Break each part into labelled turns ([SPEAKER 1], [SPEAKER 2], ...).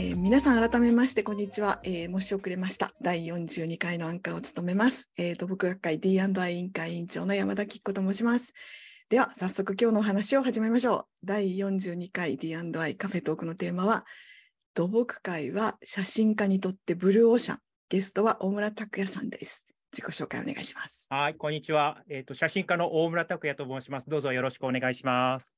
[SPEAKER 1] えー、皆さん改めましてこんにちは、えー、申し遅れました。第42回のアンカーを務めます、えー、土木学会 D&I 委員会委員長の山田吉子と申します。では早速今日のお話を始めましょう。第42回 D&I カフェトークのテーマは土木会は写真家にとってブルーオーシャン。ゲストは大村拓也さんです。自己紹介お願いします。
[SPEAKER 2] はいこんにちは。えっ、と写真家の大村拓也と申します。どうぞよろしくお願いします。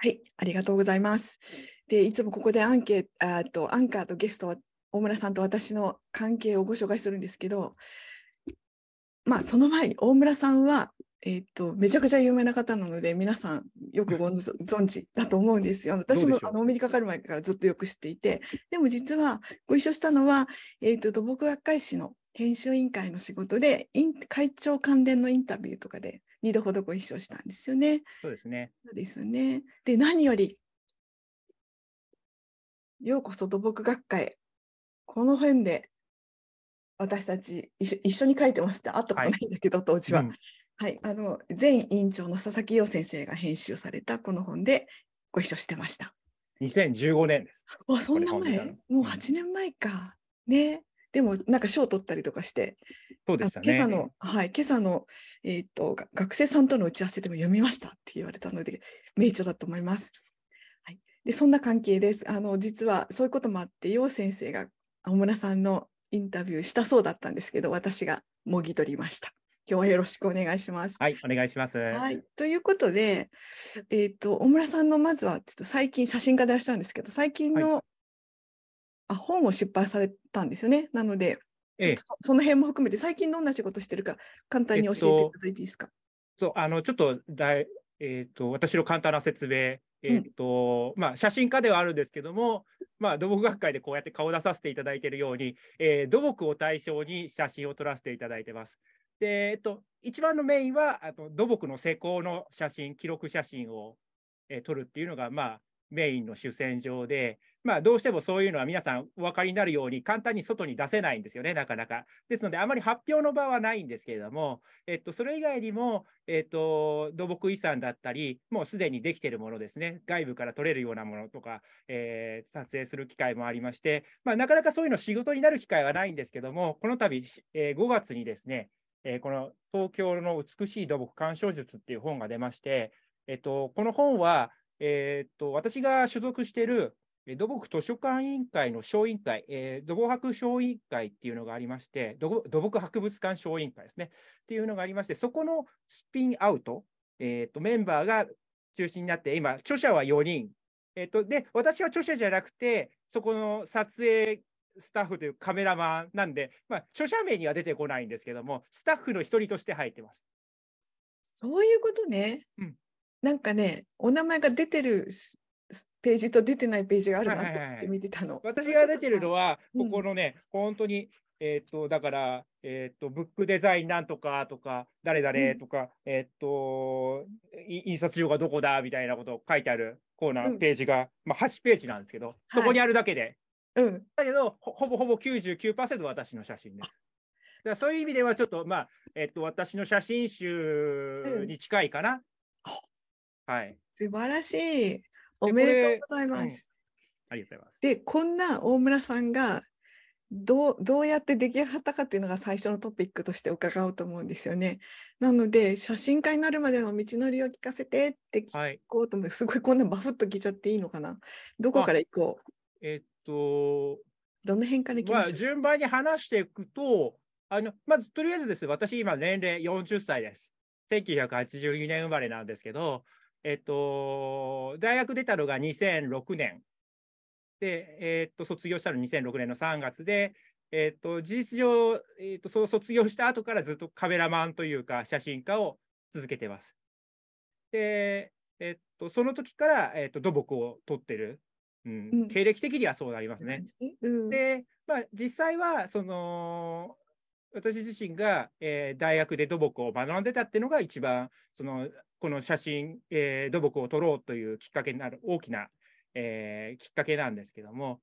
[SPEAKER 1] はい、ありがとうございます。で、いつもここでアンケート、アンカーとゲストは大村さんと私の関係をご紹介するんですけど、まあ、その前に大村さんは、えーと、めちゃくちゃ有名な方なので皆さんよくご存知だと思うんですよ。私もあのお目にかかる前からずっとよく知っていてでも実はご一緒したのは、えーと、土木学会誌の編集委員会の仕事で会長関連のインタビューとかで2度ほどご一緒したんですよね。
[SPEAKER 2] そうですね。
[SPEAKER 1] そうですよね。で、何より、ようこそ土木学会、この辺で私たち一緒に書いてますって会ったことないんだけど、はい、当時は。うん、はい、あの前委員長の佐々木陽先生が編集されたこの本でご一緒してました。
[SPEAKER 2] 2015年です。
[SPEAKER 1] あ、そんな前？もう8年前か。ね。でもなんか賞を取ったりとかして、
[SPEAKER 2] そうですね、
[SPEAKER 1] 今朝の、はい、今朝の、えーと、学生さんとの打ち合わせでも読みましたって言われたので、名著だと思います。はい、でそんな関係です。あの実はそういうこともあって、楊先生が青村さんのインタビューしたそうだったんですけど、私がもぎ取りました。今日はよろしくお願いします。
[SPEAKER 2] はい、お願いします。
[SPEAKER 1] はい、ということで、えっ、ー、と、大村さんのまずはちょっと最近写真家でいらっしゃるんですけど、最近のあ本を出版されたんですよね。なので、ええ、その辺も含めて、最近どんな仕事してるか、簡単に教えていただいていいですか？えっ
[SPEAKER 2] と、そうあのちょっとだい、えーと、私の簡単な説明、えーと、うん、まあ、写真家ではあるんですけども、まあ、土木学会でこうやって顔を出させていただいているように、えー、土木を対象に写真を撮らせていただいてます。で、えっと、一番のメインはあの土木の施工の写真、記録写真を、えー、撮るっていうのが、まあ、メインの主戦場で、まあ、どうしてもそういうのは皆さんお分かりになるように簡単に外に出せないんですよね、なかなか。ですので、あまり発表の場はないんですけれども、えっと、それ以外にも、えっと、土木遺産だったり、もうすでにできているものですね、外部から取れるようなものとか、えー、撮影する機会もありまして、まあ、なかなかそういうの仕事になる機会はないんですけども、この度、えー、5月にですね、えー、この東京の美しい土木鑑賞術っていう本が出まして、えっと、この本は、え、っと私が所属している土木図書館委員会の小委員会、えー、土木博小委員会っていうのがありまして、土木博物館小委員会ですね、っていうのがありまして、そこのスピンアウト、えーと、メンバーが中心になって、今、著者は4人、えーと、で、私は著者じゃなくて、そこの撮影スタッフというカメラマンなんで、まあ、著者名には出てこないんですけども、スタッフの一人として入ってます。
[SPEAKER 1] そういうことね。うん、なんかね、お名前が出てるページと出てないページがあるなって見てたの。
[SPEAKER 2] はいはいはい、私が出てるのは、ここのね、うん、本当に、えっ、ー、と、だから、えっ、ー、と、ブックデザインなんとかとか、誰々とか、うん、えっ、と、印刷所がどこだみたいなことを書いてあるコーナー、ページが、まあ、8ページなんですけど、そこにあるだけで。
[SPEAKER 1] はい、うん。
[SPEAKER 2] だけど、ほぼほぼ99%私の写真です。だそういう意味では、ちょっと、まあ、えっと、私の写真集に近いかな。うん、はい。
[SPEAKER 1] 素晴らしい。おめでとうございます。
[SPEAKER 2] うん、ありがとうございます。
[SPEAKER 1] で、こんな大村さんがどうどうやって出来上がったかっていうのが最初のトピックとして伺おうと思うんですよね。なので写真家になるまでの道のりを聞かせてって聞こうと思う、はい、すごいこんなバフッと聞いちゃっていいのかなどこから行こう？
[SPEAKER 2] えっと
[SPEAKER 1] どの辺から行きましょう、まあ、
[SPEAKER 2] 順番に話していくとあのまずとりあえずです私今年齢40歳です。1982年生まれなんですけど、えっと、大学出たのが2006年。で、えっと、卒業したの2006年の3月で、えっと、事実上、えっと、そう卒業した後からずっとカメラマンというか写真家を続けてます。で、えっと、その時から、えっと、土木を撮ってる、うん、うん、経歴的にはそうなりますね。うん、で、まあ、実際はその私自身が、えー、大学で土木を学んでたっていうのが一番そのこの写真、えー、土木を撮ろうというきっかけになる大きな、えー、きっかけなんですけども、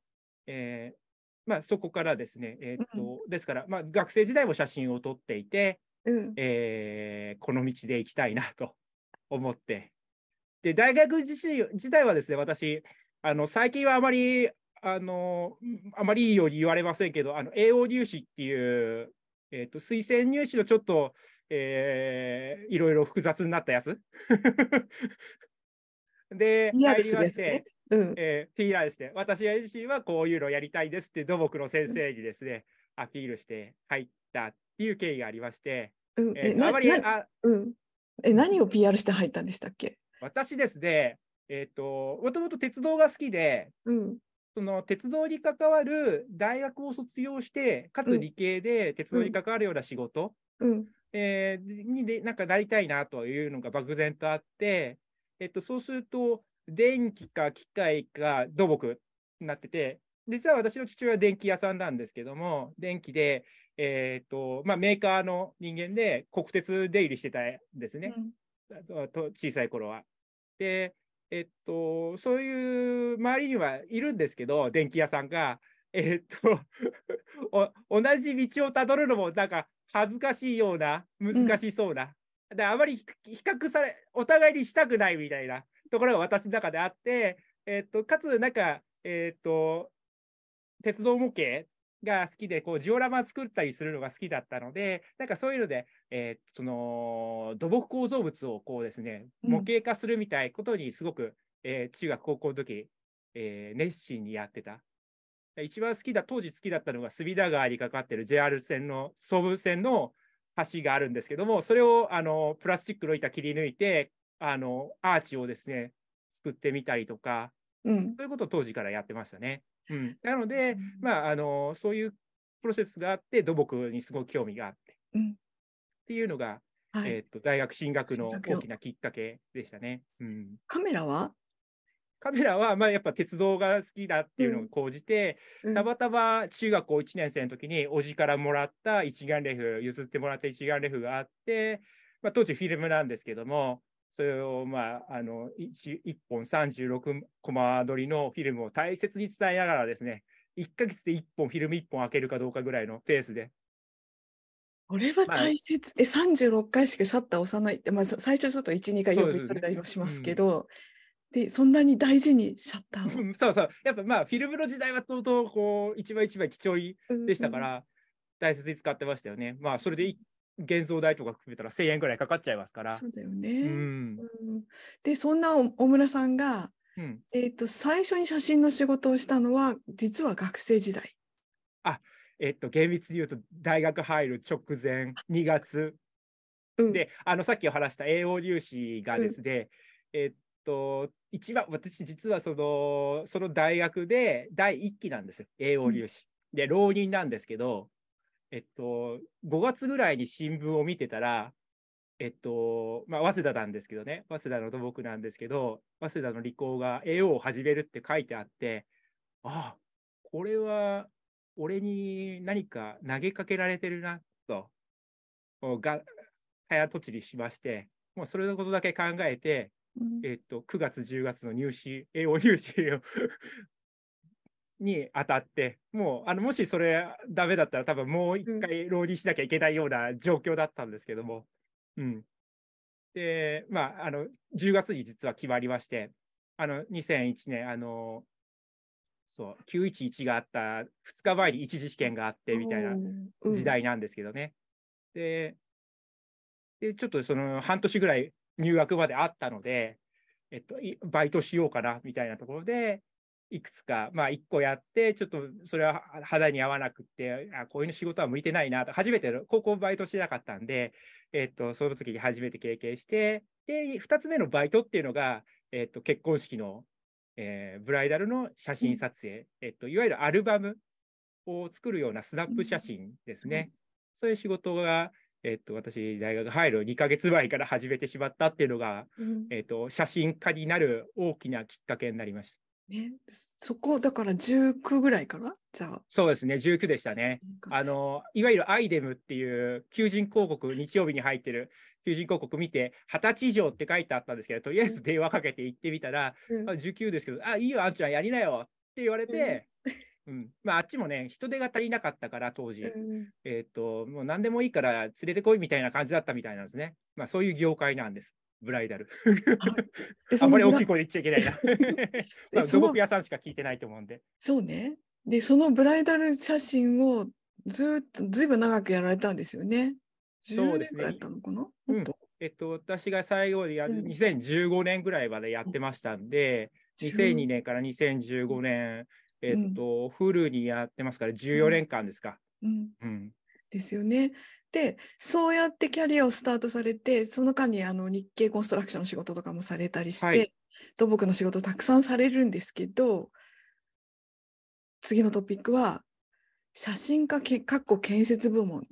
[SPEAKER 2] えーまあ、そこからですね、えー、っと、うん、ですから、まあ、学生時代も写真を撮っていて、うん、えー、この道で行きたいなと思って、で大学時代はですね、私、あの最近はあまりあのあまりいいように言われませんけど、あの栄養入試っていう、えーと、推薦入試のちょっと、えー、いろいろ複雑になったやつ。で、入りまして、うん、えー、PR して、私自身はこういうのをやりたいですって土木の先生にですね、うん、アピールして入ったっていう経緯がありまして、
[SPEAKER 1] うん、えー、あまりあ、うん、え何を PR して入ったんでしたっけ？
[SPEAKER 2] 私ですね、えっ、ー、と、もともと鉄道が好きで、うん、その鉄道に関わる大学を卒業して、かつ理系で鉄道に関わるような仕事、うん、えー、にでなんかなりたいなというのが漠然とあって、えっと、そうすると、電気か機械か土木になってて、実は私の父親は電気屋さんなんですけども、電気で、えーとまあ、メーカーの人間で国鉄出入りしてたんですね、うん、と小さい頃は。で、えっと、そういう周りにはいるんですけど、電気屋さんが、えっと 同じ道をたどるのもなんか恥ずかしいような、難しそうな、であまり比較され、お互いにしたくないみたいなところが私の中であって、えっと、かつ、なんか、えっと、鉄道模型が好きで、こう、ジオラマ作ったりするのが好きだったので、なんかそういうので、えー、その、土木構造物をこうですね、模型化するみたいことにすごく、うん、えー、中学、高校の時、えー、熱心にやってた。一番好きだ、当時好きだったのが、隅田川にかかってる JR 線の、総武線の橋があるんですけども、それをあのプラスチックの板切り抜いて、あのアーチをですね、作ってみたりとか、うん、そういうことを当時からやってましたね。うん、なので、まあ、あのそういうプロセスがあって、土木にすごく興味があって、うん、っていうのが、はい、えー、っと大学進学の大きなきっかけでしたね。うん、
[SPEAKER 1] カメラは？
[SPEAKER 2] カメラは、まあ、やっぱ鉄道が好きだっていうのを講じて、うん、たまたま中学校1年生の時に、おじからもらった一眼レフ、譲ってもらった一眼レフがあって、まあ、当時フィルムなんですけども、それを、まあ、あの 1, 1本36コマ撮りのフィルムを大切に伝えながらですね、1ヶ月で1本、フィルム1本開けるかどうかぐらいのペースで。
[SPEAKER 1] これは大切、まあ、え36回しかシャッター押さない、まあ、最初ちょっと1、2回よく言ったりもしますけど、でそんなに大事にシャッター
[SPEAKER 2] を。そうそう、やっぱまあ、フィルムの時代はとうとうこう一枚一枚貴重でしたから、うんうん、大切に使ってましたよね。まあ、それで現像代とか含めたら1000円ぐらいかかっちゃいますから。
[SPEAKER 1] そうだよね。うん、で、そんな小村さんが、うん、えーと、最初に写真の仕事をしたのは、実は学生時代。
[SPEAKER 2] あえっ、と、厳密に言うと、大学入る直前、2月。うん、で、あのさっきお話した栄養粒子がですね、えっと、一番、私実はその、その大学で第1期なんですよ、栄養粒子。うん、で、浪人なんですけど、えっと、5月ぐらいに新聞を見てたら、えっと、まあ、早稲田なんですけどね、早稲田の土木なんですけど、早稲田の理工が AO を始めるって書いてあって、ああ、これは俺に何か投げかけられてるな、と、が早とちりしまして、もうそれのことだけ考えて、えっと、9月、10月の入試、栄養入試を に当たって、もう、あのもしそれダメだったら、多分もう一回浪人しなきゃいけないような状況だったんですけども、うん。で、まあ、あの、10月に実は決まりまして、あの、2001年、あの、そう、911があった2日前に一次試験があってみたいな時代なんですけどね。うん、でで、ちょっとその半年ぐらい入学まであったので、えっと、バイトしようかなみたいなところで、いくつか、まあ、1個やって、ちょっとそれは肌に合わなくて、あこういう仕事は向いてないなと、初めて高校バイトしてなかったんで、えっと、その時に初めて経験して、で、2つ目のバイトっていうのが、えっと、結婚式の、えー、ブライダルの写真撮影、えっと、いわゆるアルバムを作るようなスナップ写真ですね。そういう仕事が、えっと、私、大学入る2ヶ月前から始めてしまったっていうのが、うん、えっと、写真家になる大きなきっかけになりました。
[SPEAKER 1] ね、そこ、だから19ぐらいかなじゃあ。
[SPEAKER 2] そうですね、19でしたね。あの、いわゆるアイデムっていう求人広告、日曜日に入ってる求人広告見て、20歳以上って書いてあったんですけど、とりあえず電話かけて行ってみたら、うん、あ19ですけど、あ、いいよ、あんちゃんやりなよって言われて、うん、まあ、あっちもね、人手が足りなかったから、当時、うん、えっ、と、もう何でもいいから連れてこいみたいな感じだったみたいなんですね。まあ、そういう業界なんです。ブライダル。
[SPEAKER 1] はい
[SPEAKER 2] あんまり大きい
[SPEAKER 1] い。
[SPEAKER 2] 声で言っちゃいけないな。まあ、
[SPEAKER 1] その
[SPEAKER 2] 土木屋さんしか聞いてないと思うんで。
[SPEAKER 1] そうね。で、そのブライダル写真をずーっとずいぶん長くやられたんですよね。10
[SPEAKER 2] そうですね
[SPEAKER 1] 年くらいやったのかな、
[SPEAKER 2] うんえっと、私が最後でやる
[SPEAKER 1] うん
[SPEAKER 2] 2015年ぐらいまでやってましたんで、2002年から2015年、えっと、フルにやってますから14年間ですか。
[SPEAKER 1] うん、
[SPEAKER 2] うん。
[SPEAKER 1] ですよね。で、そうやってキャリアをスタートされて、その間にあの日経コンストラクションの仕事とかもされたりして、
[SPEAKER 2] はい
[SPEAKER 1] 土木の仕事たくさんされるんですけど、次のトピックは、写真家けかっこ建設部門。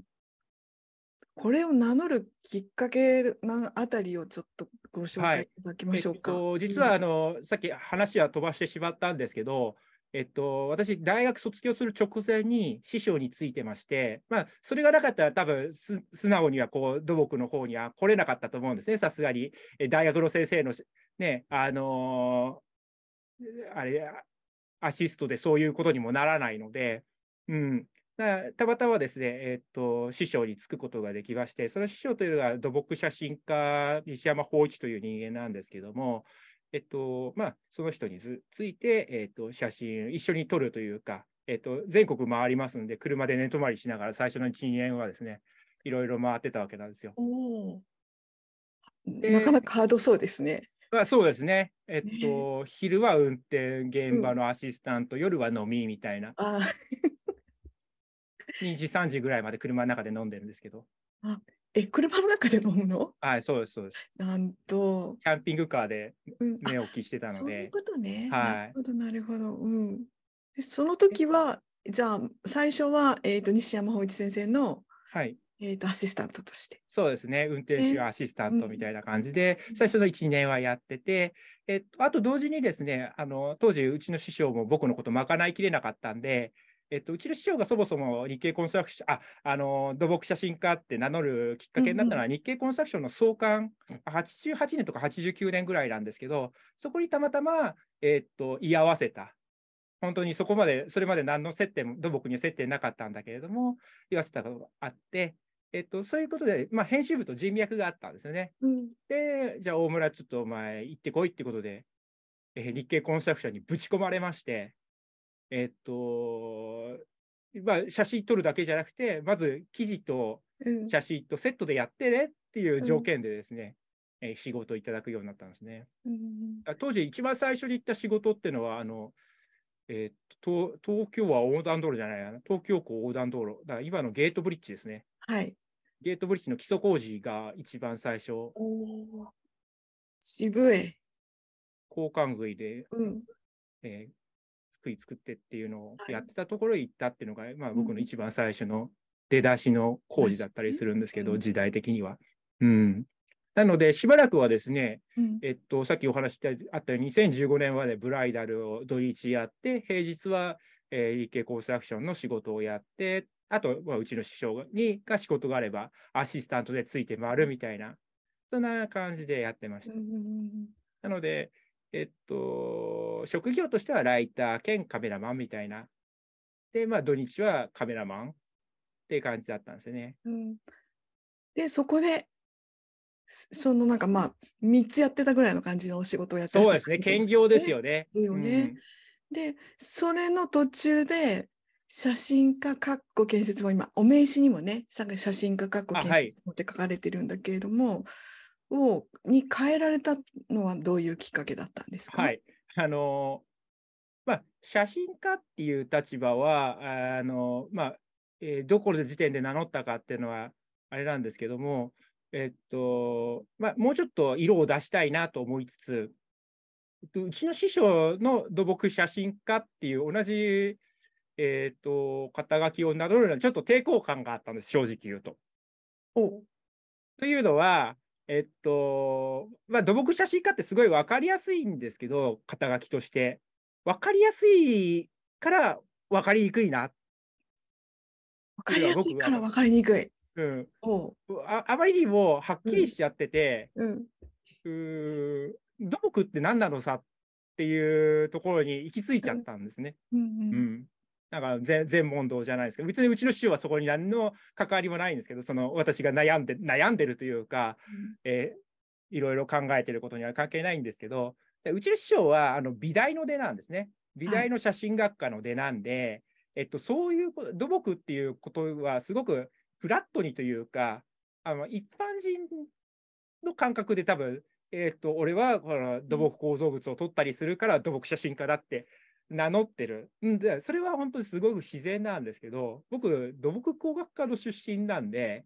[SPEAKER 1] これを名乗るきっかけなあたりをちょっとご紹
[SPEAKER 2] はい
[SPEAKER 1] 介いただきましょうか。
[SPEAKER 2] えっと、実はあの、さっき話は飛ばしてしまったんですけど、えっと、私、大学卒業する直前に師匠についてまして、まあ、それがなかったら、多分素直にはこう土木の方には来れなかったと思うんですね、さすがに。え大学の先生の、ね、あのーあれ、アシストでそういうことにもならないので、うん、だたまたまですね、えっと、師匠につくことができまして、その師匠というのが土木写真家、西山芳一という人間なんですけども、えっと、まあ、その人にずついて、えっと、写真一緒に撮るというか、えっと、全国回りますんで、車で寝泊まりしながら最初の1、2年はですね、いろいろ回ってたわけなんですよ。
[SPEAKER 1] なかなかハードそうですね。
[SPEAKER 2] まあ、そうですね。えっ
[SPEAKER 1] ね
[SPEAKER 2] と、昼は運転、現場のアシスタント、夜は飲みみたいな、
[SPEAKER 1] あ
[SPEAKER 2] 2時、3時ぐらいまで車の中で飲んでるんですけど、
[SPEAKER 1] ーえ、車の中で飲むの？
[SPEAKER 2] はい、そうです、そうです。
[SPEAKER 1] なんと、
[SPEAKER 2] キャンピングカーで
[SPEAKER 1] うん、あ
[SPEAKER 2] 寝起きしてたので
[SPEAKER 1] そういう、ことね。
[SPEAKER 2] はい
[SPEAKER 1] なるほど、なるほど。うん。でその時は、じゃあ、最初は、えっ、と、西山芳一先生の、
[SPEAKER 2] はい、
[SPEAKER 1] えっ、と、アシスタントとして。
[SPEAKER 2] そうですね、運転手
[SPEAKER 1] ね
[SPEAKER 2] アシスタント
[SPEAKER 1] うん
[SPEAKER 2] みたいな感じで、
[SPEAKER 1] うん
[SPEAKER 2] 最初の1、2年はやってて、えっと、あと同時にですね、あの当時、うちの師匠も僕のこと賄いきれなかったんで、えっと、うちの師匠がそもそも日経コンストラクション、あ、あの、土木写真家って名乗るきっかけになったのは、日経コンストラクションの創刊、88年とか89年ぐらいなんですけど、そこにたまたま、えっと、居合わせた。本当にそこまで、それまで何の接点も、土木には接点なかったんだけれども、居合わせたのがあって、えっと、そういうことで、まあ、編集部と人脈があったんですよね。
[SPEAKER 1] うん。
[SPEAKER 2] で、じゃあ大村ちょっとお前行ってこいってことで、えー日経コンストラクションにぶち込まれまして、えっと、まあ、写真撮るだけじゃなくて、まず記事と
[SPEAKER 1] うん。
[SPEAKER 2] 写真とセットでやってねっていう条件でですね、えー仕事をいただくようになったんですね。
[SPEAKER 1] うん
[SPEAKER 2] あ当時一番最初に行った仕事っていうのは、あの、えーと東東京は横断道路じゃないな、東京港横断道路、だから今のゲートブリッジですね。
[SPEAKER 1] はい。
[SPEAKER 2] ゲートブリッジの基礎工事が一番最初、
[SPEAKER 1] 渋い。
[SPEAKER 2] 交換杭で
[SPEAKER 1] うん。
[SPEAKER 2] えー作り作ってっていうのを
[SPEAKER 1] はい
[SPEAKER 2] やってたところへ行ったっていうのが、まあ、僕
[SPEAKER 1] うん
[SPEAKER 2] の一番最初の出だしの工事だったりするんですけど、
[SPEAKER 1] うん
[SPEAKER 2] 時代的には。うん、なので、しばらくはですね、
[SPEAKER 1] うん。
[SPEAKER 2] えっと、さっきお話してあったように、2015年までブライダルを土日やって、平日は、えー、日経コンストラクションの仕事をやって、あと、まあ、うちの師匠がにが仕事があれば、アシスタントでついて回るみたいな、そんな感じでやってました。
[SPEAKER 1] うん
[SPEAKER 2] なので、えっと、職業としてはライター兼カメラマンみたいな。で、まあ土日はカメラマンっていう感じだったんですよね。
[SPEAKER 1] うんで、そこで、そそのなんかまあ、3つやってたぐらいの感じのお仕事をやって
[SPEAKER 2] そうですね、兼業ですよね。
[SPEAKER 1] ですよねで、それの途中で、写真家かっこ建設も今、お名刺にもね、さ写真家かっこ建設もって書かれてるんだけれども、をに変えられたのはどういうきっかけだったんですか？
[SPEAKER 2] はい。あの、まあ、写真家っていう立場は、あの、まあ、えーどこで時点で名乗ったかっていうのは、あれなんですけども、えっと、まあ、もうちょっと色を出したいなと思いつつ、えっとうちの師匠の土木写真家っていう同じ、えっと、肩書きを名乗るのはちょっと抵抗感があったんです、正直言うと。
[SPEAKER 1] お
[SPEAKER 2] というのは、えっと、まあ、土木写真家ってすごい分かりやすいんですけど、肩書きとして。分かりやすいから分かりにくいな。
[SPEAKER 1] わかりやすいからわかりにくい。
[SPEAKER 2] うん、
[SPEAKER 1] おう
[SPEAKER 2] ああまりにもはっきりしちゃってて、
[SPEAKER 1] うん。
[SPEAKER 2] うー土木って何なのさっていうところに行き着いちゃったんですね。
[SPEAKER 1] うんう
[SPEAKER 2] うんん。だから全全問答じゃないですけど、別にうちの師匠はそこに何の関わりもないんですけど、その私が悩んで悩んでるというか、えーいろいろ考えてることには関係ないんですけど、うちの師匠はあの美大の出なんですね。美大の写真学科の出なんで、はい、えっと、そういう土木っていうことはすごくフラットにというか、あの一般人の感覚で多分、えっと、俺はこの土木構造物を撮ったりするから土木写真家だって名乗ってる。んで、それは本当にすごく自然なんですけど、僕、土木工学科の出身なんで、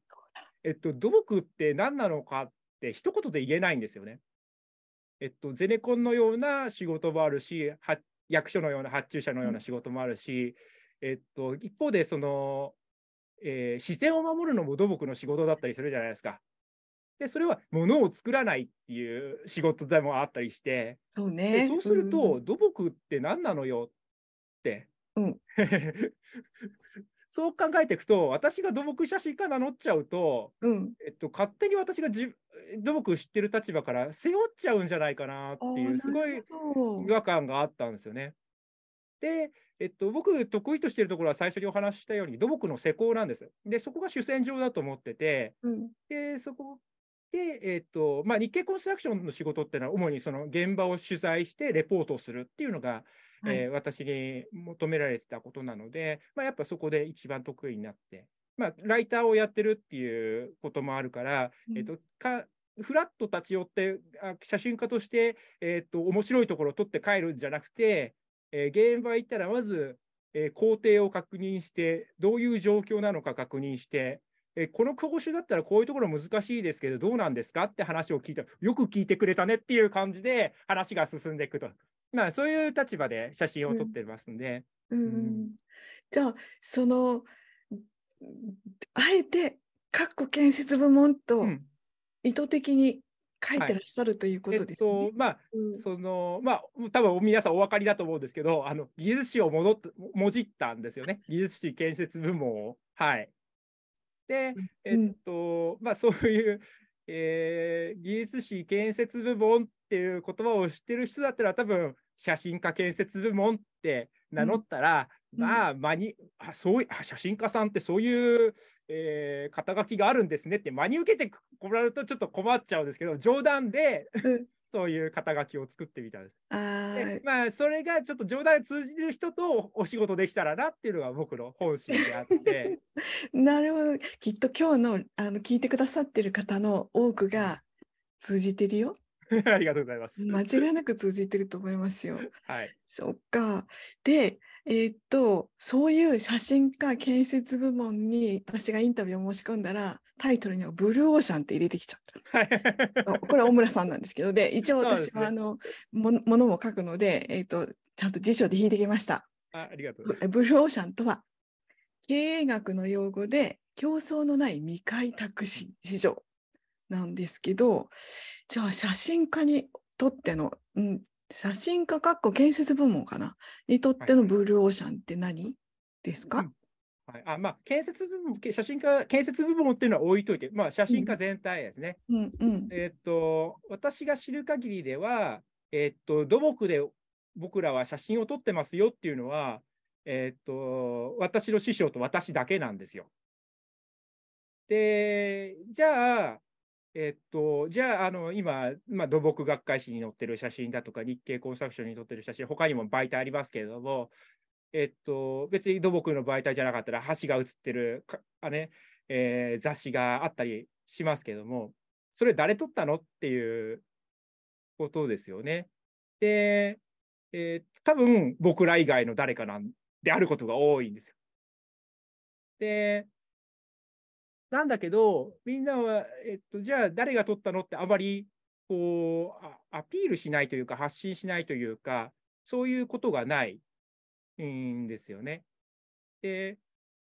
[SPEAKER 2] えっと、土木って何なのかって一言で言えないんですよね。えっと、ゼネコンのような仕事もあるし、役所のような発注者のような仕事もあるし、うん、えっと、一方で、その、えー、自然を守るのも土木の仕事だったりするじゃないですか。で、それは物を作らないっていう仕事でもあったりして、
[SPEAKER 1] そうね。
[SPEAKER 2] そうすると、うん、土木って何なのよって。
[SPEAKER 1] うん、
[SPEAKER 2] そう考えていくと、私が土木写真家名乗っちゃうと、
[SPEAKER 1] うん、
[SPEAKER 2] えっと、勝手に私がじ土木知ってる立場から背負っちゃうんじゃないかなっていう、すごい違和感があったんですよね。で、えっと、僕、得意としているところは最初にお話ししたように、土木の施工なんです。で、そこが主戦場だと思ってて、
[SPEAKER 1] うん、
[SPEAKER 2] で、そこで、えっとまあ、日経コンストラクションの仕事っていうのは、主にその現場を取材してレポートをするっていうのが、はい、えー、私に求められてたことなので、まあ、やっぱそこで一番得意になって、まあ、ライターをやってるっていうこともあるから、うん、えっとかフラット立ち寄って写真家として、えっと面白いところを撮って帰るんじゃなくて、えー、現場行ったらまず、えー、工程を確認して、どういう状況なのか確認して、えこの講習だったらこういうところ難しいですけど、どうなんですか？って話を聞いたよく聞いてくれたねっていう感じで話が進んでいくと。まあ、そういう立場で写真を撮ってますんで。
[SPEAKER 1] うん、うん、じゃあ、その、あえて、括弧建設部門と意図的に書いてらっしゃるということですね。はいえっと、
[SPEAKER 2] まあ、うん、その、まあ、多分皆さんお分かりだと思うんですけど、あの、技術史を戻っもじったんですよね。技術史建設部門を。はい。で、えっと、まあ、そういう、えー、技術史建設部門っていう言葉を知ってる人だったら、多分写真家建設部門って名乗ったら、うん、まあ、間にあそういうあ写真家さんってそういう、えー、肩書きがあるんですねって真に受けてもらうとちょっと困っちゃうんですけど、冗談で、そういう肩書きを作ってみたんです。
[SPEAKER 1] あ
[SPEAKER 2] まあ、それがちょっと冗談通じる人とお仕事できたらなっていうのが僕の本心であって。
[SPEAKER 1] なるほど。きっと今日のあの聞いてくださってる方の多くが通じてるよ。
[SPEAKER 2] ありがとうございます。
[SPEAKER 1] 間違いなく通じてると思いますよ。
[SPEAKER 2] はい。
[SPEAKER 1] そっか。で、えー、っと、そういう写真家建設部門に私がインタビューを申し込んだら、タイトルにはブルーオーシャンって入れてきちゃった。はい、これは大村さんなんですけど、で、一応私は、あの、ものも書くので、えー、っと、ちゃんと辞書で引いてきました。
[SPEAKER 2] あありがとうブ
[SPEAKER 1] ルーオーシャンとは、経営学の用語で競争のない未開拓市場なんですけど、じゃあ写真家にとっての、うん、写真家かっこ建設部門かな？にとってのブルーオーシャンって何？ですか、うん。
[SPEAKER 2] はい。あまあ、建設部門、写真家、建設部門っていうのは置いといて、まあ、写真家全体ですね。
[SPEAKER 1] うんうん、
[SPEAKER 2] えっ、と、私が知る限りでは、えっ、と、土木で僕らは写真を撮ってますよっていうのは、えっ、と、私の師匠と私だけなんですよ。で、じゃあ、えっと、じゃあ、あの今、まあ、土木学会誌に載ってる写真だとか、日経コンストラクションに載ってる写真、他にも媒体ありますけれども、えっと、別に土木の媒体じゃなかったら、橋が写ってるかあ、ねえー、雑誌があったりしますけども、それ誰撮ったのっていうことですよね。で、えー、多分僕ら以外の誰かなんであることが多いんですよ。で、なんだけど、みんなは、えっと、じゃあ誰が取ったのってあまりこうアピールしないというか、発信しないというか、そういうことがないんですよね。で、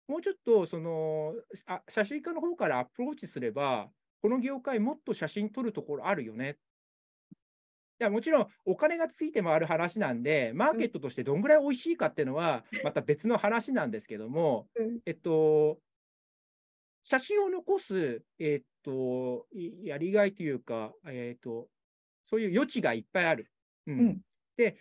[SPEAKER 2] もうちょっとそのあ写真家の方からアプローチすれば、この業界もっと写真撮るところあるよね。いやもちろんお金がついて回る話なんで、マーケットとしてどんぐらい美味しいかっていうのは、また別の話なんですけども、えっと、写真を残す、えー、っと、やりがいというか、えー、っと、そういう余地がいっぱいある。うん、うん、で、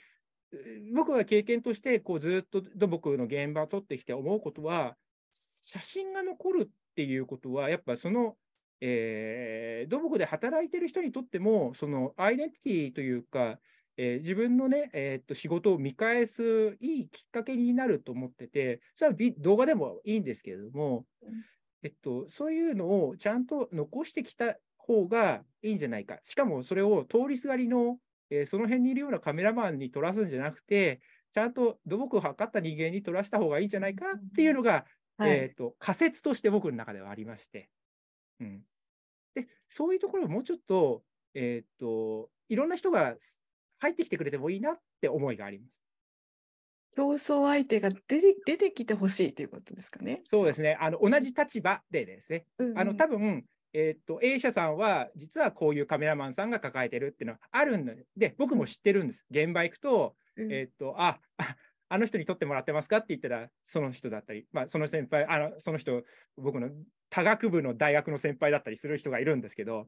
[SPEAKER 2] 僕は経験としてこうずっと土木の現場を撮ってきて思うことは、写真が残るっていうことは、やっぱそのえー、土木で働いてる人にとっても、そのアイデンティティというか、えー、自分のね、えー、っと仕事を見返すいいきっかけになると思ってて、それは動画でもいいんですけれども、えっと、そういうのをちゃんと残してきた方がいいんじゃないか。しかもそれを通りすがりの、えー、その辺にいるようなカメラマンに撮らすんじゃなくて、ちゃんと土木を測った人間に撮らした方がいいんじゃないかっていうのが、はい、えーと、仮説として僕の中ではありまして、うん、でそういうところをもうちょっと,、えーと、いろんな人が入ってきてくれてもいいなって思いがあります。
[SPEAKER 1] 競争相手が出て出てきてほしいということですかね。
[SPEAKER 2] そうですね。あの同じ立場でですね。うんうん、あの多分えー、と A 社さんは実はこういうカメラマンさんが抱えてるっていうのはあるんで僕も知ってるんです。現場行くと,、えーとああの人に撮ってもらってますかって言ったら、その人だったり、まあ、その先輩、あのその人、僕の科学部の大学の先輩だったりする人がいるんですけど、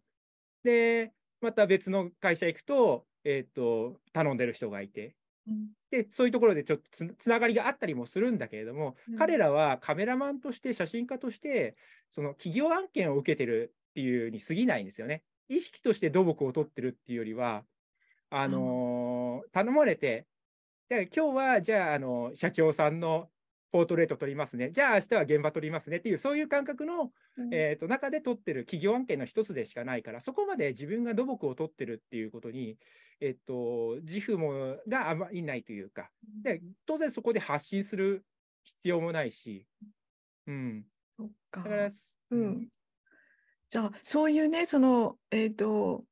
[SPEAKER 2] で、また別の会社行くと、えっ、ー、と、頼んでる人がいて、うん、で、そういうところでちょっとつながりがあったりもするんだけれども、うん、彼らはカメラマンとして、写真家として、その企業案件を受けてるっていうに過ぎないんですよね。意識として土木を取ってるっていうよりは、あのー、頼まれて、で今日はじゃああの社長さんのポートレート取りますね、じゃあ明日は現場取りますね。っていう、そういう感覚の、うん、えーと、中で取ってる企業案件の一つでしかないから、そこまで自分が土木を取ってるっていうことに、えっ、ー、と、自負もがあまりないというか、で当然そこで発信する必要もないし、うん。
[SPEAKER 1] そっか。だから、うん。じゃあ、そういうね、その、えっ、ー、と、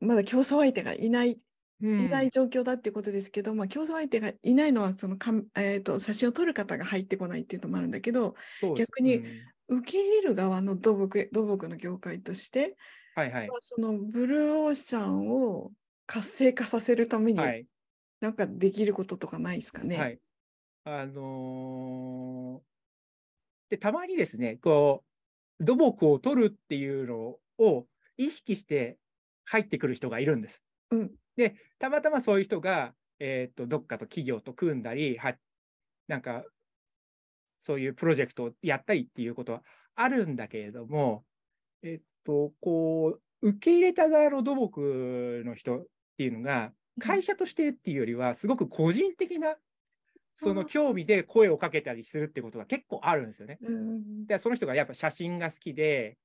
[SPEAKER 1] まだ競争相手がいないいない状況だっていうことですけど、まあ、競争相手がいないのはそのか、えーと、写真を撮る方が入ってこないっていうのもあるんだけど、逆に受け入れる側の土木土木の業界として、
[SPEAKER 2] はいはい、
[SPEAKER 1] そのブルーオーシャンを活性化させるために、なんかできることとかないですかね？
[SPEAKER 2] はい、あのー、でたまにですねこう土木を取るっていうのを意識して入ってくる人がいるんです。
[SPEAKER 1] うん、
[SPEAKER 2] で、たまたまそういう人が、えーと、どっかと企業と組んだり、はなんか、そういうプロジェクトをやったりっていうことはあるんだけれども、えっと、こう、受け入れた側の土木の人っていうのが、会社としてっていうよりは、すごく個人的なその興味で声をかけたりするってことが結構あるんですよね。でその人がやっぱ写真が好きで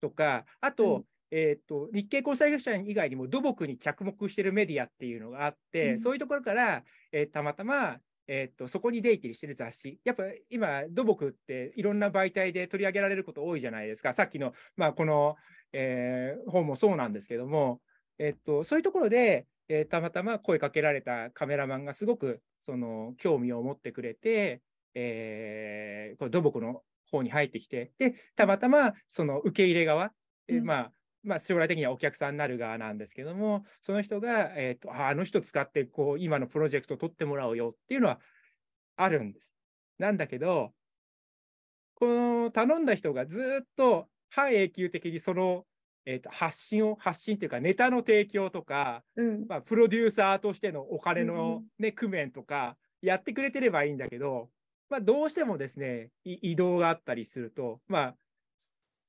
[SPEAKER 2] とかあと、えーと、日経交際社以外にも土木に着目しているメディアっていうのがあって、うん、そういうところから、えー、たまたま、えーと、そこに出入りしてる雑誌。やっぱ今土木っていろんな媒体で取り上げられること多いじゃないですか。さっきの、まあ、この、えー、本もそうなんですけども、えーと、そういうところで、えー、たまたま声かけられたカメラマンがすごくその興味を持ってくれて、えー、これ土木の方に入ってきてでたまたまその受け入れ側、うん、まあまあ、将来的にはお客さんになる側なんですけども、その人が、えーと、あの人使ってこう今のプロジェクト取ってもらおうよっていうのはあるんです。なんだけど、この頼んだ人がずっと半永久的にその、えーと、発信を発信というかネタの提供とか、うん、まあ、プロデューサーとしてのお金のね、ね、工面とかやってくれてればいいんだけど、まあ、どうしてもですね移動があったりすると、まあ、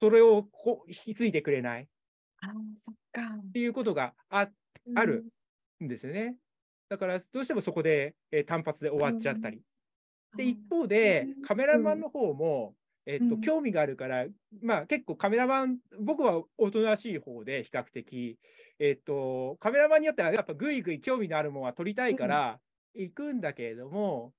[SPEAKER 2] それをこ引き継いでくれない
[SPEAKER 1] あそっか。
[SPEAKER 2] っていうことがああるんですよね。だからどうしてもそこで、えー、単発で終わっちゃったり。うん、で一方でカメラマンの方も、えっと、興味があるから、まあ結構カメラマン、僕はおとなしい方で比較的、えっと、カメラマンによってはやっぱぐいぐい興味のあるものは撮りたいから行くんだけれども、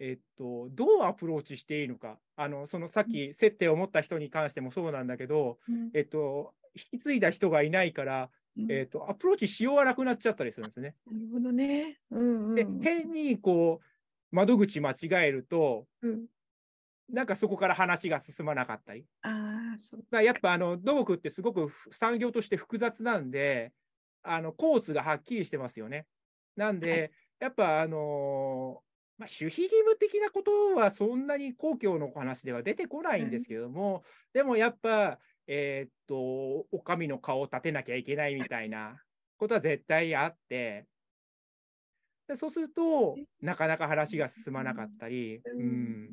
[SPEAKER 2] えっと、どうアプローチしていいのか、あのそのさっき接点を持った人に関してもそうなんだけど、えっと、引き継いだ人がいないから、うん、えーと、アプローチしようがなくなっちゃったりするんですね。
[SPEAKER 1] なるほどね。うんうん、
[SPEAKER 2] で変にこう窓口間違えると、うん、なんかそこから話が進まなかったり。
[SPEAKER 1] あそう
[SPEAKER 2] まあ、やっぱあの土木ってすごく産業として複雑なんであのコースがはっきりしてますよね。なんで、はい、やっぱあのまあ、守秘義務的なことはそんなに公共の話では出てこないんですけども、うん、でもやっぱえー、っと、お上の顔を立てなきゃいけないみたいなことは絶対あって、でそうすると、なかなか話が進まなかったり、うん、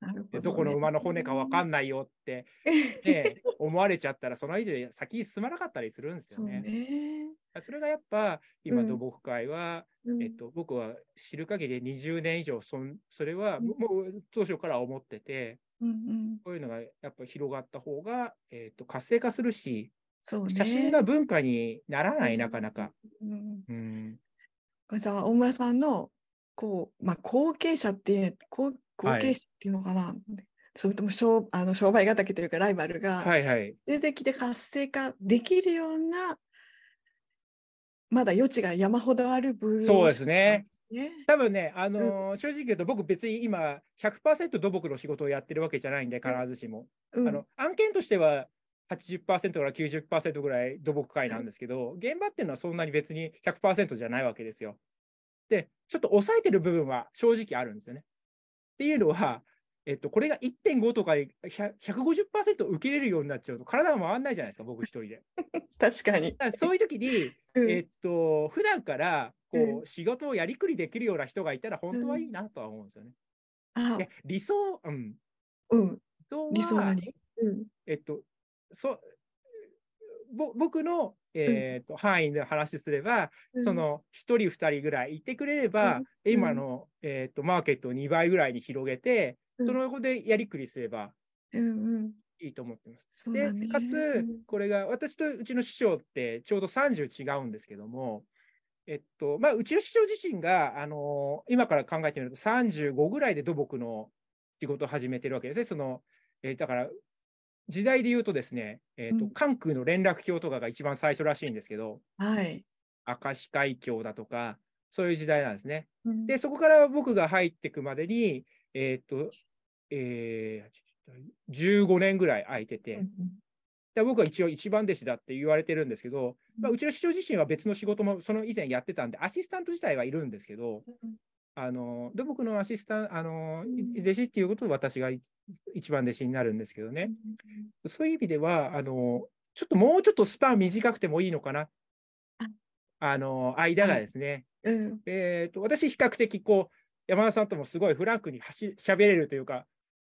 [SPEAKER 1] なるほどね。
[SPEAKER 2] どこの馬の骨か分かんないよって、ね、思われちゃったらその以上先に進まなかったりするんですよね。
[SPEAKER 1] ね。
[SPEAKER 2] それがやっぱ今
[SPEAKER 1] うん。
[SPEAKER 2] 土木界は、
[SPEAKER 1] うん。
[SPEAKER 2] えっと、僕は知る限り20年以上そんそれは
[SPEAKER 1] うん。
[SPEAKER 2] もう当初から思ってて
[SPEAKER 1] うんうん、
[SPEAKER 2] こういうのがやっぱ広がった方が、えっと、活性化するし
[SPEAKER 1] そうね。
[SPEAKER 2] 写真が文化にならないなかなか。
[SPEAKER 1] うん。
[SPEAKER 2] うん
[SPEAKER 1] じゃあ大村さんのこうまあ後継者っていう後後
[SPEAKER 2] はい
[SPEAKER 1] 継者っていうのかな、それとも商あの商売敵というかライバルが
[SPEAKER 2] はいはい
[SPEAKER 1] 出てきて活性化できるようなまだ余地が山ほどあるブルー
[SPEAKER 2] そうですね。多分ね、あのー正直言うと僕別に今100%土木の仕事をやってるわけじゃないんで必ずしも、
[SPEAKER 1] うん
[SPEAKER 2] あの案件としては80%から90%ぐらい土木界なんですけど、現場っていうのはそんなに別に100%じゃないわけですよ。で、ちょっと抑えてる部分は正直あるんですよね。っていうのは、えっと、これが1.5とかで100 150%受け入れるようになっちゃうと体が回んないじゃないですか、僕一人で。
[SPEAKER 1] 確かに。
[SPEAKER 2] だからそういう時に、
[SPEAKER 1] うん。
[SPEAKER 2] えっと、普段からこ
[SPEAKER 1] う
[SPEAKER 2] う仕事をやりくりできるような人がいたら本当はいいなとは思うんですよね。
[SPEAKER 1] あ。
[SPEAKER 2] で理想、うん、
[SPEAKER 1] うん、
[SPEAKER 2] 理想は
[SPEAKER 1] うん。
[SPEAKER 2] えっと、そぼ僕の、えっと範囲で話すれば、
[SPEAKER 1] うん。
[SPEAKER 2] その1人2人ぐらいいてくれれば、
[SPEAKER 1] うん。
[SPEAKER 2] 今の、えっとマーケットを2倍ぐらいに広げて、
[SPEAKER 1] うん
[SPEAKER 2] その横でやりくりすればいいと思ってます。でかつ
[SPEAKER 1] うん
[SPEAKER 2] これが私とうちの師匠ってちょうど30違うんですけども、えっとまあ、うちの師匠自身が、あの今から考えてみると35ぐらいで土木の仕事を始めてるわけですね。そのえーだから時代で言うとですね、えっと
[SPEAKER 1] うん
[SPEAKER 2] 関空の連絡橋とかが一番最初らしいんですけど、
[SPEAKER 1] はい。
[SPEAKER 2] 明石海峡だとか、そういう時代なんですね。
[SPEAKER 1] うん
[SPEAKER 2] で、そこから僕が入っていくまでに、えっと、えー15年ぐらい空いてて、
[SPEAKER 1] うん
[SPEAKER 2] で僕は一応一番弟子だって言われてるんですけど、まあ、
[SPEAKER 1] う
[SPEAKER 2] ちの師匠自身は別の仕事もその以前やってたんで、アシスタント自体はいるんですけど、
[SPEAKER 1] うん
[SPEAKER 2] あの土木のアシスタント、あの
[SPEAKER 1] うん
[SPEAKER 2] 弟子っていうことで私がい一番弟子になるんですけどね、そういう意味では、あのちょっともうちょっとスパン短くてもいいのかな。
[SPEAKER 1] あ。
[SPEAKER 2] あの間がですね、
[SPEAKER 1] うん。
[SPEAKER 2] えー、と私、比較的こう山田さんともすごいフランクにはしゃべれるというか、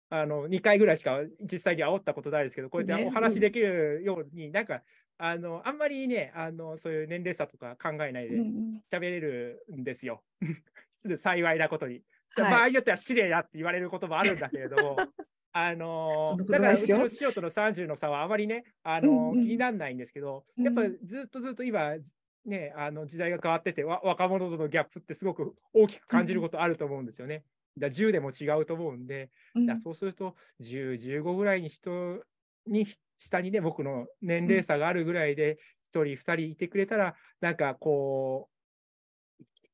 [SPEAKER 2] あの2回ぐらいしか実際に煽ったことないですけど、こうやって
[SPEAKER 1] ね
[SPEAKER 2] お話できるように、なんかあのあんまりねあの、そういう年齢差とか考えないで
[SPEAKER 1] うんうん
[SPEAKER 2] 喋れるんですよ。幸いなことに。
[SPEAKER 1] はい
[SPEAKER 2] 場合によっては失礼だって言われることもあるんだけれども。あのだからうちの師匠との30の差はあまりね、あの
[SPEAKER 1] うんうん
[SPEAKER 2] 気にならないんですけど、
[SPEAKER 1] うん
[SPEAKER 2] やっぱりずっとずっと今、ね、あの時代が変わっててわ、若者とのギャップってすごく大きく感じることあると思うんですよね。だ10でも違うと思うんで、
[SPEAKER 1] うん
[SPEAKER 2] だそうすると10、15ぐらいに人に下にね、僕の年齢差があるぐらいで、1人、2人いてくれたら、なんかこう、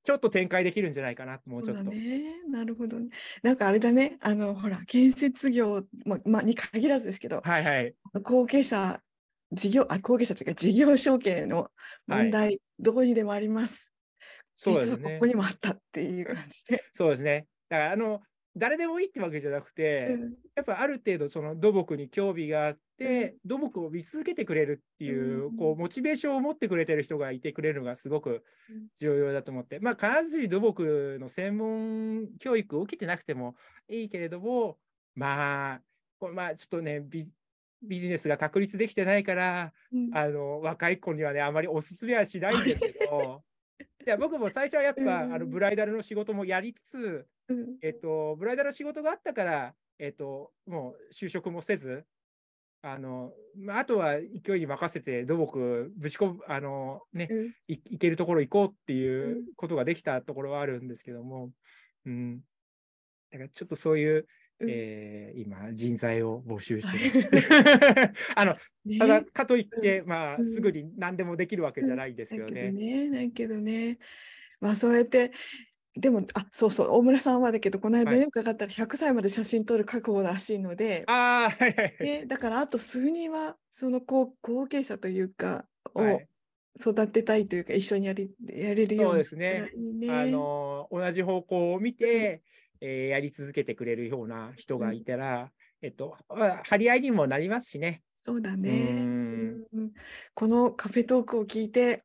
[SPEAKER 2] ちょっと展開できるんじゃないかな、もうちょっと。
[SPEAKER 1] ね。なるほどね。なんかあれだね。あのほら建設業ままあに限らずですけど、
[SPEAKER 2] はいはい。
[SPEAKER 1] 後継者事業あ後継者というか事業承継の問題、どこにでもあります。実はここ。にもあったっていう感じで。
[SPEAKER 2] そうですね。だから、あの、誰でもいいってわけじゃなくて、
[SPEAKER 1] うん
[SPEAKER 2] やっぱある程度その土木に興味があって、土木を見続けてくれるっていう、
[SPEAKER 1] うん
[SPEAKER 2] こうモチベーションを持ってくれてる人がいてくれるのがすごく
[SPEAKER 1] うん
[SPEAKER 2] 重要だと思って、まあ必ずしも土木の専門教育を受けてなくてもいいけれども、まあ、これまあちょっとねビ、ビジネスが確立できてないから、
[SPEAKER 1] うん。
[SPEAKER 2] あの若い子にはね、あまりおすすめはしないんですけど、いや僕も最初はやっぱ、
[SPEAKER 1] うん
[SPEAKER 2] あのブライダルの仕事もやりつつ、
[SPEAKER 1] うん。
[SPEAKER 2] えっと、ブライダルの仕事があったから、えっと、もう就職もせず、あの、まああとは勢いに任せて土木ぶち込む、あのね、
[SPEAKER 1] うん。
[SPEAKER 2] い行けるところ行こうっていううん。ことができたところはあるんですけども、うん。だからちょっとそういう、
[SPEAKER 1] うん
[SPEAKER 2] えー今、人材を募集して。あの、
[SPEAKER 1] ね
[SPEAKER 2] ただ、かといって、まあ、
[SPEAKER 1] うん
[SPEAKER 2] すぐに何でもできるわけじゃないんですよ
[SPEAKER 1] だけど
[SPEAKER 2] ね。
[SPEAKER 1] ね、だけどね。まあそうやって、でも、あそうそう、大村さんはだけど、この間
[SPEAKER 2] はい
[SPEAKER 1] ね、伺ったら100歳まで写真撮る覚悟らしいので、
[SPEAKER 2] ああ、はいはいはい。
[SPEAKER 1] ね、だからあと数人は、その後後継者というか、を
[SPEAKER 2] はい
[SPEAKER 1] 育てたいというか、一緒にやりやれるよ
[SPEAKER 2] そうう
[SPEAKER 1] に
[SPEAKER 2] ですね
[SPEAKER 1] ね。
[SPEAKER 2] あの同じ方向を見て、えーやり続けてくれるような人がいたら、えっと、まあ張り合いにもなりますしね。
[SPEAKER 1] そうだね。
[SPEAKER 2] うん
[SPEAKER 1] うんうんこのカフェトークを聞いて、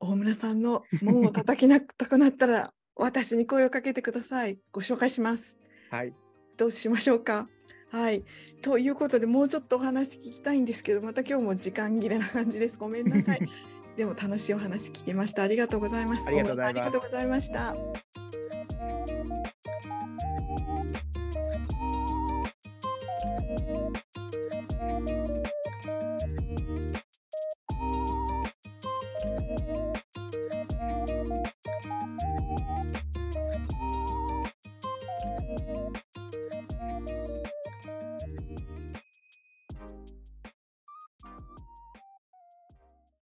[SPEAKER 1] 大村さんの門を叩きなたくなったら、私に声をかけてください。ご紹介します。
[SPEAKER 2] はい。
[SPEAKER 1] どうしましょうか。はい。ということで、もうちょっとお話聞きたいんですけど、また今日も時間切れな感じです。ごめんなさい。でも楽しいお話聞きました。ありがとうございます。
[SPEAKER 2] ありがとうございます。
[SPEAKER 1] ありがとうございました。Thank you.